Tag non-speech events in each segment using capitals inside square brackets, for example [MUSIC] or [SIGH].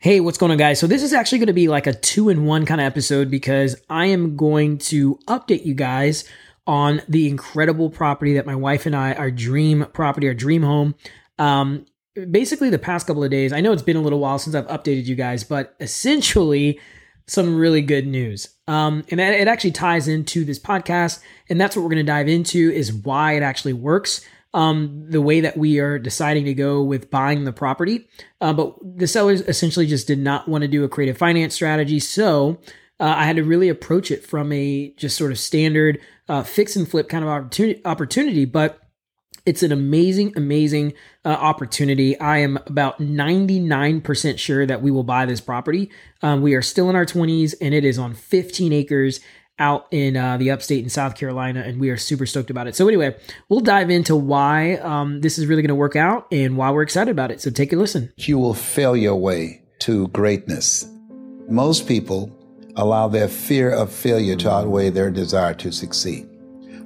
Hey, what's going on, guys? So, this is actually going to be like a two in one kind of episode because I am going to update you guys on the incredible property that my wife and I, our dream property, our dream home. Um, basically, the past couple of days, I know it's been a little while since I've updated you guys, but essentially, some really good news. Um, and it actually ties into this podcast. And that's what we're going to dive into is why it actually works um, the way that we are deciding to go with buying the property. Uh, but the sellers essentially just did not want to do a creative finance strategy. So uh, I had to really approach it from a just sort of standard uh, fix and flip kind of opportunity. opportunity but it's an amazing, amazing uh, opportunity. I am about 99% sure that we will buy this property. Um, we are still in our 20s and it is on 15 acres out in uh, the upstate in South Carolina, and we are super stoked about it. So, anyway, we'll dive into why um, this is really going to work out and why we're excited about it. So, take a listen. You will fail your way to greatness. Most people allow their fear of failure to outweigh their desire to succeed.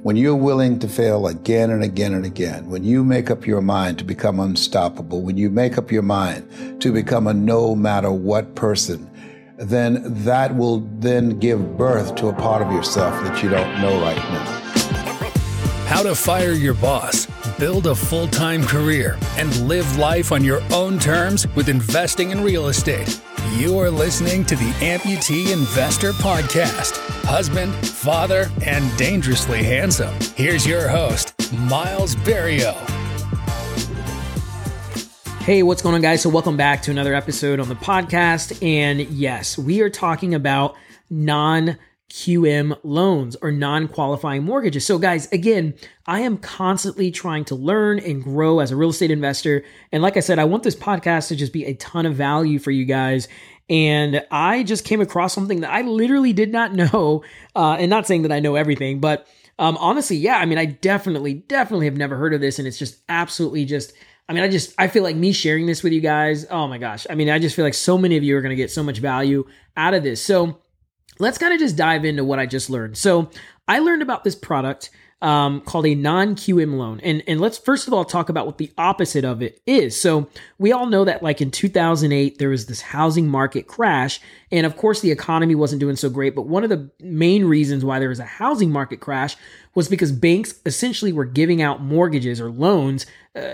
When you're willing to fail again and again and again, when you make up your mind to become unstoppable, when you make up your mind to become a no matter what person, then that will then give birth to a part of yourself that you don't know right now. How to fire your boss, build a full time career, and live life on your own terms with investing in real estate. You are listening to the Amputee Investor Podcast. Husband, father, and dangerously handsome. Here's your host, Myles Berrio. Hey, what's going on, guys? So, welcome back to another episode on the podcast. And yes, we are talking about non QM loans or non qualifying mortgages. So, guys, again, I am constantly trying to learn and grow as a real estate investor. And like I said, I want this podcast to just be a ton of value for you guys. And I just came across something that I literally did not know. Uh, and not saying that I know everything, but um, honestly, yeah, I mean, I definitely, definitely have never heard of this. And it's just absolutely just I mean, I just I feel like me sharing this with you guys. Oh my gosh. I mean, I just feel like so many of you are going to get so much value out of this. So, let's kind of just dive into what I just learned. So, I learned about this product um, called a non-QM loan. And, and let's first of all talk about what the opposite of it is. So we all know that like in 2008, there was this housing market crash. And of course, the economy wasn't doing so great. But one of the main reasons why there was a housing market crash was because banks essentially were giving out mortgages or loans uh,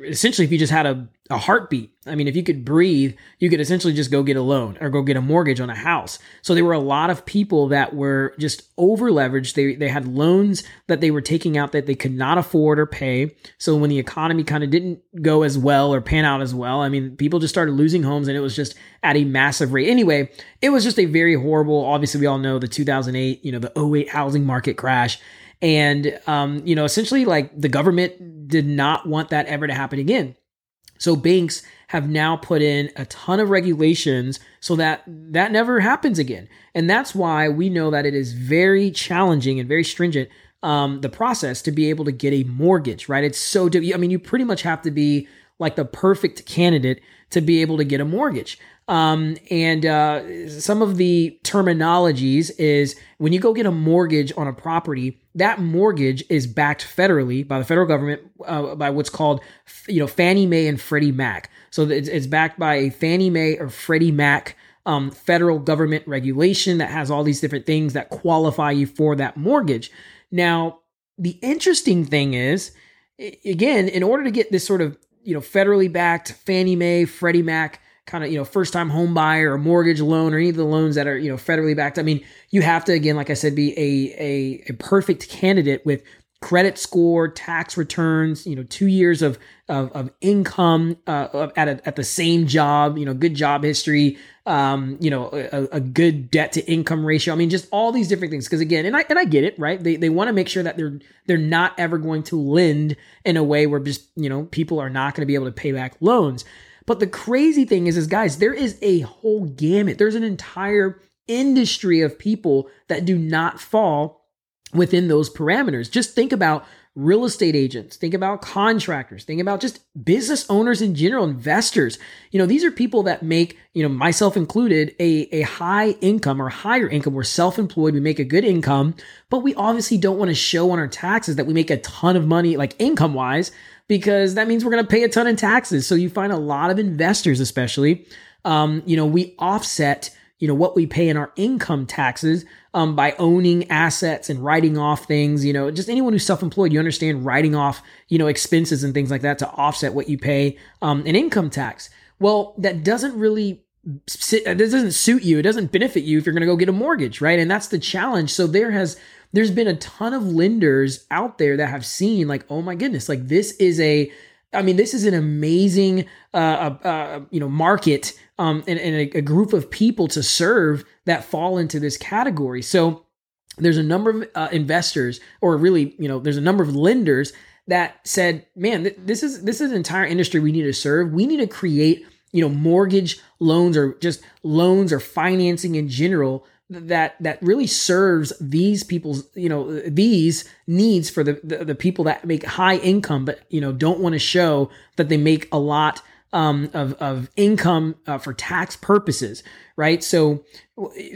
essentially if you just had a, a heartbeat. I mean if you could breathe you could essentially just go get a loan or go get a mortgage on a house. So there were a lot of people that were just over leveraged they, they had loans that they were taking out that they could not afford or pay. So when the economy kind of didn't go as well or pan out as well i mean people just started losing homes and it was just at a massive rate. Anyway it was just a very horrible obviously we all know the 2008 you know the 08 housing market crash. And, um, you know, essentially, like the government did not want that ever to happen again. So banks have now put in a ton of regulations so that that never happens again. And that's why we know that it is very challenging and very stringent um, the process to be able to get a mortgage, right? It's so, I mean, you pretty much have to be like the perfect candidate to be able to get a mortgage. Um, and uh, some of the terminologies is when you go get a mortgage on a property, that mortgage is backed federally by the federal government uh, by what's called, you know, Fannie Mae and Freddie Mac. So it's, it's backed by a Fannie Mae or Freddie Mac um, federal government regulation that has all these different things that qualify you for that mortgage. Now, the interesting thing is, again, in order to get this sort of you know federally backed Fannie Mae, Freddie Mac kind of you know first time home buyer or mortgage loan or any of the loans that are you know federally backed. I mean you have to again like i said be a a, a perfect candidate with credit score tax returns you know two years of of, of income uh, at, a, at the same job you know good job history um, you know a, a good debt to income ratio. I mean just all these different things. Because again and i and i get it right? They, they want to make sure that they're they're not ever going to lend in a way where just you know people are not going to be able to pay back loans but the crazy thing is, is guys, there is a whole gamut. There's an entire industry of people that do not fall within those parameters. Just think about real estate agents, think about contractors, think about just business owners in general, investors. You know, these are people that make, you know, myself included, a, a high income or higher income. We're self employed, we make a good income, but we obviously don't want to show on our taxes that we make a ton of money, like income wise, because that means we're going to pay a ton in taxes. So you find a lot of investors, especially, Um, you know, we offset you know what we pay in our income taxes um, by owning assets and writing off things you know just anyone who's self-employed you understand writing off you know expenses and things like that to offset what you pay um, in income tax. Well that doesn't really it doesn't suit you. It doesn't benefit you if you're going to go get a mortgage right? And that's the challenge. So there has there's been a ton of lenders out there that have seen like oh my goodness like this is a I mean, this is an amazing, uh, uh, uh, you know, market um, and, and a, a, group of people to serve that fall into this category. So there's a number of uh, investors, or really, you know, there's a number of lenders that said, "Man, th- this is this is an entire industry we need to serve. We need to create, you know, mortgage loans or just loans or financing in general." that that really serves these people's you know these needs for the, the, the people that make high income but you know don't want to show that they make a lot um, of, of income uh, for tax purposes, right? So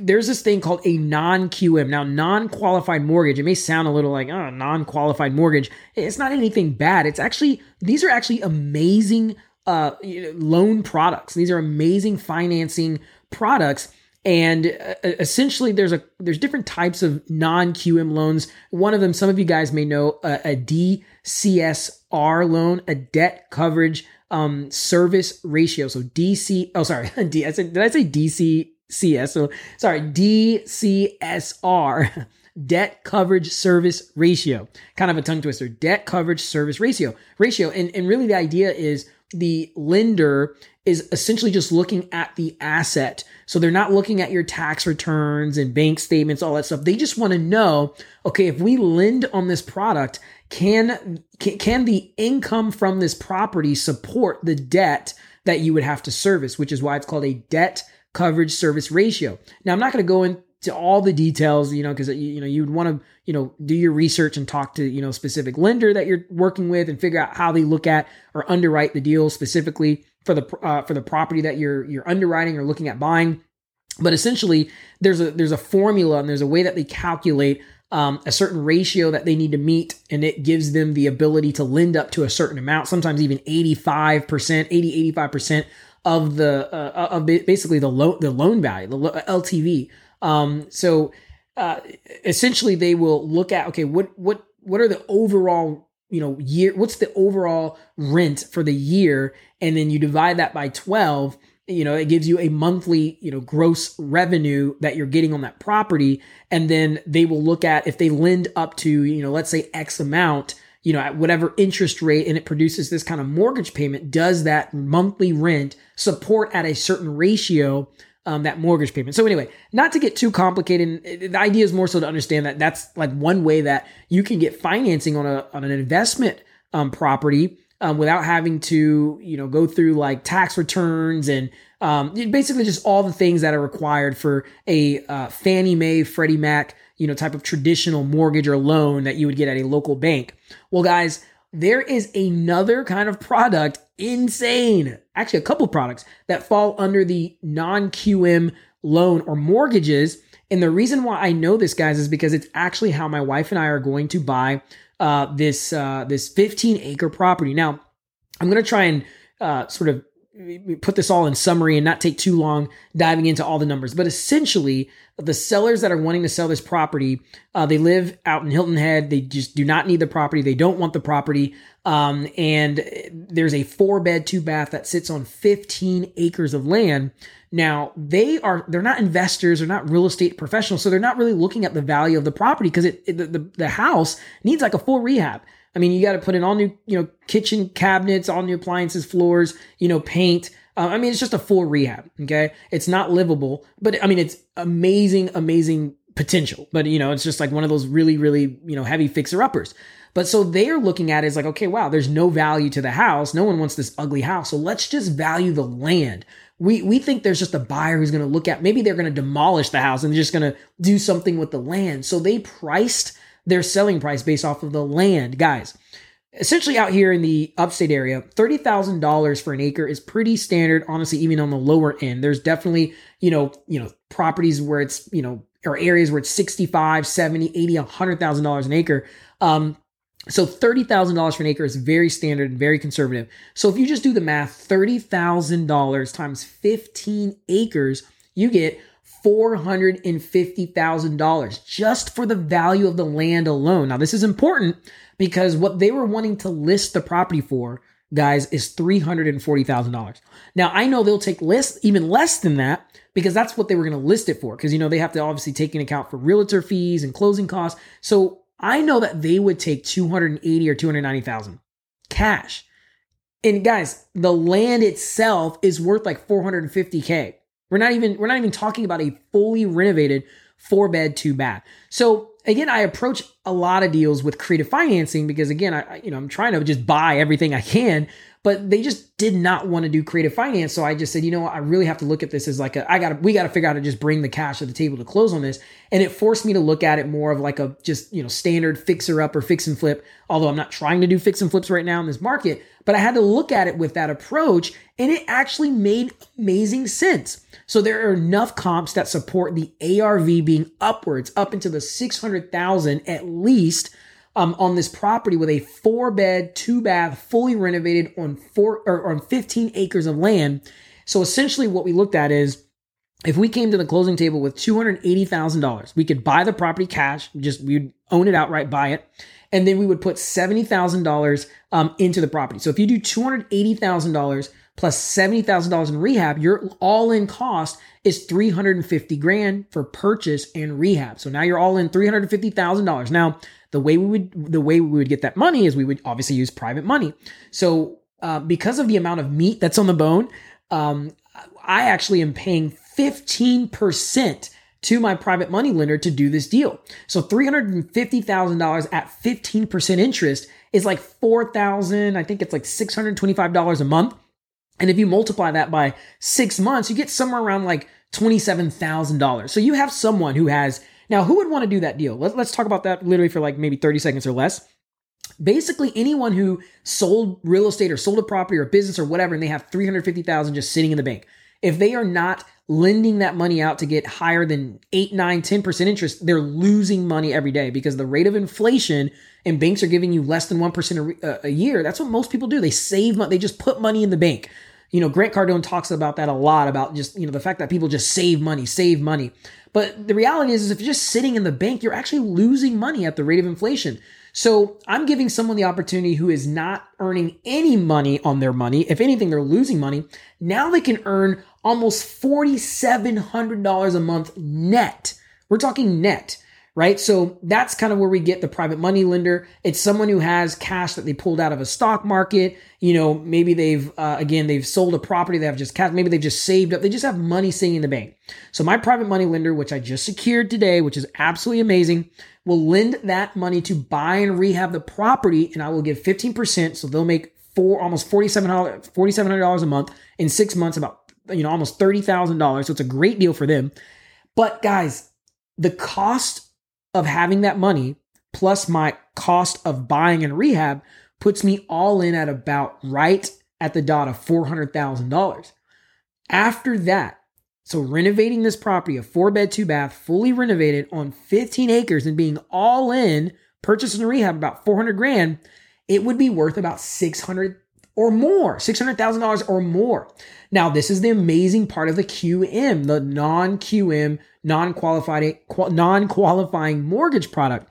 there's this thing called a non QM. Now, non qualified mortgage, it may sound a little like, oh, non qualified mortgage. It's not anything bad. It's actually, these are actually amazing uh, loan products. These are amazing financing products and uh, essentially there's a there's different types of non-qm loans one of them some of you guys may know uh, a, a dcsr loan a debt coverage um, service ratio so dc oh sorry [LAUGHS] D, I said, did i say dccs so sorry dcsr [LAUGHS] debt coverage service ratio kind of a tongue twister debt coverage service ratio ratio and, and really the idea is the lender is essentially just looking at the asset. So they're not looking at your tax returns and bank statements, all that stuff. They just want to know, okay, if we lend on this product, can, can, the income from this property support the debt that you would have to service, which is why it's called a debt coverage service ratio. Now, I'm not going to go into all the details, you know, because you know you would want to, you know, do your research and talk to you know specific lender that you're working with and figure out how they look at or underwrite the deal specifically for the uh, for the property that you're you're underwriting or looking at buying. But essentially, there's a there's a formula and there's a way that they calculate um, a certain ratio that they need to meet, and it gives them the ability to lend up to a certain amount, sometimes even 85%, 80, 85% of the uh, of basically the loan the loan value, the LTV. Um, so uh, essentially, they will look at okay, what what what are the overall you know year what's the overall rent for the year and then you divide that by 12 you know it gives you a monthly you know gross revenue that you're getting on that property and then they will look at if they lend up to you know let's say x amount you know at whatever interest rate and it produces this kind of mortgage payment does that monthly rent support at a certain ratio um, that mortgage payment. So anyway, not to get too complicated. The idea is more so to understand that that's like one way that you can get financing on a on an investment um, property um, without having to you know go through like tax returns and um, basically just all the things that are required for a uh, Fannie Mae, Freddie Mac, you know, type of traditional mortgage or loan that you would get at a local bank. Well, guys, there is another kind of product insane. Actually, a couple products that fall under the non QM loan or mortgages. And the reason why I know this, guys, is because it's actually how my wife and I are going to buy uh, this uh, this 15 acre property. Now, I'm going to try and uh, sort of put this all in summary and not take too long diving into all the numbers. But essentially, the sellers that are wanting to sell this property, uh, they live out in Hilton Head. They just do not need the property. They don't want the property. Um, and there's a four bed, two bath that sits on 15 acres of land. Now they are, they're not investors. They're not real estate professionals. So they're not really looking at the value of the property because it, it the, the, the house needs like a full rehab. I mean, you got to put in all new, you know, kitchen cabinets, all new appliances, floors, you know, paint. Uh, I mean, it's just a full rehab. Okay. It's not livable, but I mean, it's amazing, amazing potential. But, you know, it's just like one of those really, really, you know, heavy fixer uppers. But so they're looking at it as like, okay, wow, there's no value to the house. No one wants this ugly house. So let's just value the land. We, we think there's just a buyer who's going to look at, maybe they're going to demolish the house and they're just going to do something with the land. So they priced their selling price based off of the land. Guys, essentially out here in the upstate area, $30,000 for an acre is pretty standard, honestly, even on the lower end. There's definitely, you know, you know, properties where it's, you know, or areas where it's 65, 70, 80, $100,000 an acre. Um, So $30,000 for an acre is very standard and very conservative. So if you just do the math, $30,000 times 15 acres, you get $450,000 just for the value of the land alone. Now, this is important because what they were wanting to list the property for, guys, is $340,000. Now, I know they'll take less, even less than that because that's what they were going to list it for. Because, you know, they have to obviously take into account for realtor fees and closing costs. So I know that they would take 280 or 290,000 cash. And guys, the land itself is worth like 450k. We're not even we're not even talking about a fully renovated four bed, two bath. So again, I approach a lot of deals with creative financing because again, I you know I'm trying to just buy everything I can, but they just did not want to do creative finance. So I just said, you know what, I really have to look at this as like a I got to we got to figure out how to just bring the cash to the table to close on this, and it forced me to look at it more of like a just you know standard fixer up or fix and flip. Although I'm not trying to do fix and flips right now in this market, but I had to look at it with that approach, and it actually made amazing sense. So there are enough comps that support the ARV being upwards up into the 600,000 at least um, on this property with a four bed, two bath, fully renovated on four or on 15 acres of land. So essentially what we looked at is if we came to the closing table with $280,000, we could buy the property cash, just we'd own it outright, buy it. And then we would put $70,000 um, into the property. So if you do $280,000 plus $70,000 in rehab, your all in cost is 350 grand for purchase and rehab. So now you're all in $350,000. Now, the way we would the way we would get that money is we would obviously use private money. So uh, because of the amount of meat that's on the bone, um, I actually am paying 15% to my private money lender to do this deal. So $350,000 at 15% interest is like 4,000, I think it's like $625 a month. And if you multiply that by six months, you get somewhere around like $27,000. So you have someone who has, now who would want to do that deal? Let, let's talk about that literally for like maybe 30 seconds or less. Basically, anyone who sold real estate or sold a property or a business or whatever, and they have 350,000 just sitting in the bank. If they are not lending that money out to get higher than 8, 9, 10% interest, they're losing money every day because the rate of inflation and banks are giving you less than 1% a, uh, a year. That's what most people do. They save money, they just put money in the bank. You know, Grant Cardone talks about that a lot about just, you know, the fact that people just save money, save money. But the reality is, is if you're just sitting in the bank, you're actually losing money at the rate of inflation. So I'm giving someone the opportunity who is not earning any money on their money. If anything, they're losing money. Now they can earn almost $4,700 a month net. We're talking net right? So that's kind of where we get the private money lender. It's someone who has cash that they pulled out of a stock market. You know, maybe they've, uh, again, they've sold a property, they have just cash, maybe they've just saved up, they just have money sitting in the bank. So my private money lender, which I just secured today, which is absolutely amazing, will lend that money to buy and rehab the property, and I will give 15%. So they'll make four, almost $4,700, $4,700 a month in six months, about, you know, almost $30,000. So it's a great deal for them. But guys, the cost of having that money plus my cost of buying and rehab puts me all in at about right at the dot of $400,000. After that, so renovating this property, a four bed, two bath, fully renovated on 15 acres and being all in, purchasing and rehab about 400 grand, it would be worth about 600 or more, $600,000 or more. Now, this is the amazing part of the QM, the non QM, non qualifying non qualifying mortgage product.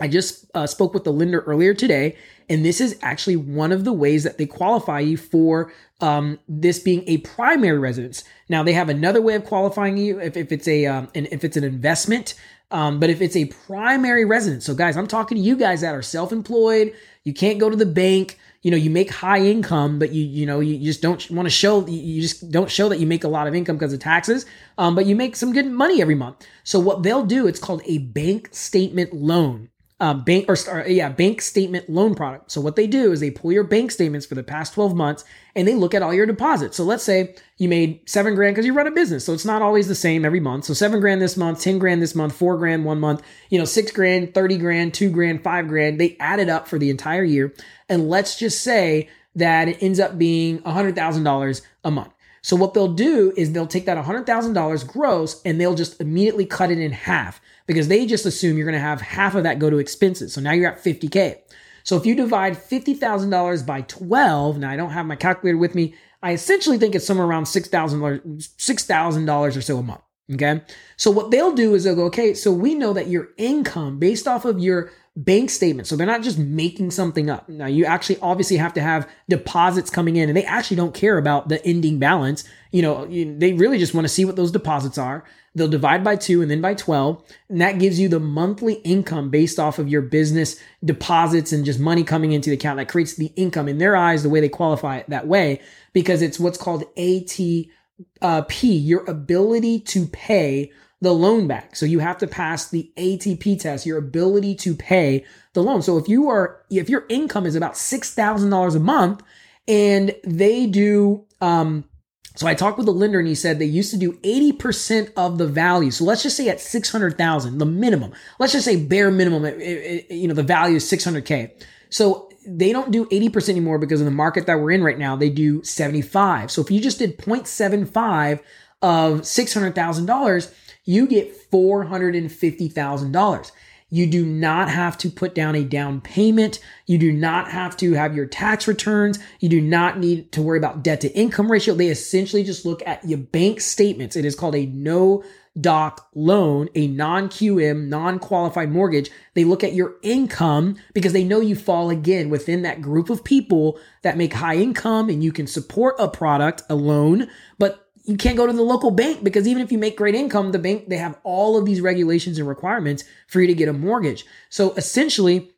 I just uh, spoke with the lender earlier today, and this is actually one of the ways that they qualify you for um, this being a primary residence. Now they have another way of qualifying you if, if it's a um, an, if it's an investment, um, but if it's a primary residence. So guys, I'm talking to you guys that are self-employed. You can't go to the bank you know you make high income but you you know you just don't want to show you just don't show that you make a lot of income because of taxes um, but you make some good money every month. So what they'll do it's called a bank statement loan um, bank or, yeah bank statement loan product. So what they do is they pull your bank statements for the past 12 months and they look at all your deposits. So let's say you made seven grand because you run a business. So it's not always the same every month. So seven grand this month, 10 grand this month, four grand one month, you know, six grand, 30 grand, two grand, five grand. They add it up for the entire year. And let's just say that it ends up being $100,000 a month. So what they'll do is they'll take that $100,000 gross and they'll just immediately cut it in half because they just assume you're going to have half of that go to expenses. So now you're at 50K. So if you divide $50,000 by 12, now I don't have my calculator with me, I essentially think it's somewhere around $6,000 $6,000 or so a month. Okay. So what they'll do is they'll go, okay, so we know that your income based off of your bank statement. So they're not just making something up. Now you actually obviously have to have deposits coming in and they actually don't care about the ending balance. You know, they really just want to see what those deposits are. They'll divide by two and then by 12. And that gives you the monthly income based off of your business deposits and just money coming into the account. That creates the income in their eyes, the way they qualify it that way, because it's what's called ATP, your ability to pay the loan back. So you have to pass the ATP test, your ability to pay the loan. So if you are, if your income is about $6,000 a month and they do, um, so I talked with the lender and he said they used to do 80% of the value. So let's just say at 600,000, the minimum, let's just say bare minimum, it, it, you know, the value is 600K. So they don't do 80% anymore because of the market that we're in right now. They do 75. So if you just did 0.75 of $600,000, you get $450,000. You do not have to put down a down payment. You do not have to have your tax returns. You do not need to worry about debt to income ratio. They essentially just look at your bank statements. It is called a no doc loan, a non QM, non qualified mortgage. They look at your income because they know you fall again within that group of people that make high income and you can support a product, a loan, but you can't go to the local bank because even if you make great income, the bank, they have all of these regulations and requirements for you to get a mortgage. So essentially,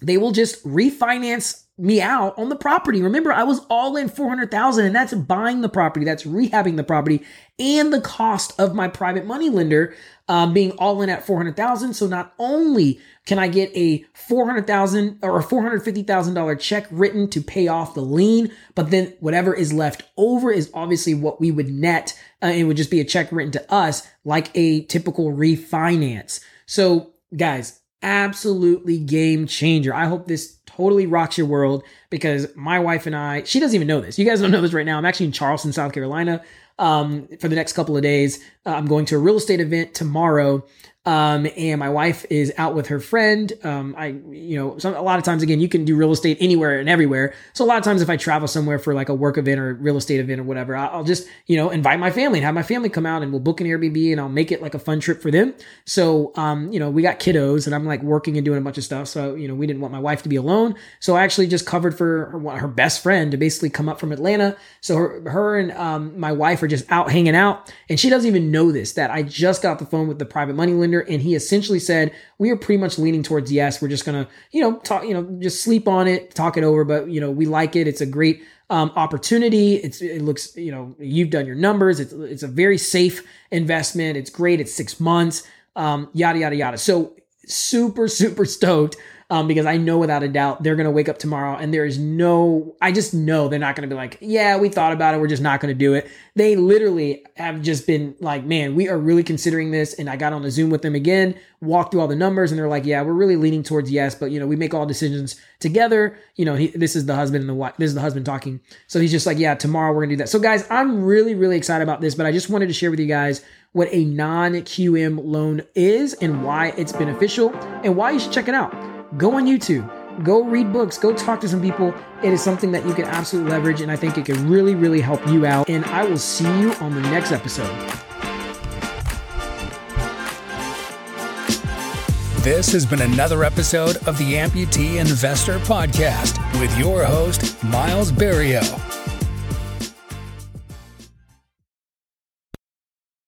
they will just refinance me out on the property. Remember, I was all in 400,000 and that's buying the property, that's rehabbing the property and the cost of my private money lender um, being all in at 400,000. So not only can I get a 400,000 or a $450,000 check written to pay off the lien, but then whatever is left over is obviously what we would net. Uh, it would just be a check written to us like a typical refinance. So guys, absolutely game changer. I hope this totally rocks your world because my wife and I, she doesn't even know this. You guys don't know this right now. I'm actually in Charleston, South Carolina um, for the next couple of days. Uh, I'm going to a real estate event tomorrow um, and my wife is out with her friend. Um, I, you know, some, a lot of times, again, you can do real estate anywhere and everywhere. So a lot of times, if I travel somewhere for like a work event or real estate event or whatever, I'll, just, you know, invite my family and have my family come out and we'll book an Airbnb and I'll make it like a fun trip for them. So, um, you know, we got kiddos and I'm like working and doing a bunch of stuff. So, you know, we didn't want my wife to be alone. So I actually just covered for her, her best friend to basically come up from Atlanta. So her, her and, um, my wife are just out hanging out and she doesn't even know this, that I just got the phone with the private money lender and he essentially said we are pretty much leaning towards yes. We're just gonna, you know, talk, you know, just sleep on it, talk it over. But you know, we like it. It's a great um, opportunity. It's it looks, you know, you've done your numbers. It's it's a very safe investment. It's great. It's six months. Um, yada yada yada. So super super stoked um, because I know without a doubt they're going to wake up tomorrow and there is no, I just know they're not going to be like, yeah, we thought about it. We're just not going to do it. They literally have just been like, man, we are really considering this. And I got on the Zoom with them again, walked through all the numbers and they're like, yeah, we're really leaning towards yes, but you know, we make all decisions together. You know, he, this is the husband and the wife, this is the husband talking. So he's just like, yeah, tomorrow we're going to do that. So guys, I'm really, really excited about this, but I just wanted to share with you guys what a non QM loan is and why it's beneficial and why you should check it out go on YouTube, go read books, go talk to some people. It is something that you can absolutely leverage, and I think it can really, really help you out. And I will see you on the next episode. This has been another episode of the Amputee Investor Podcast with your host, Myles Berrio.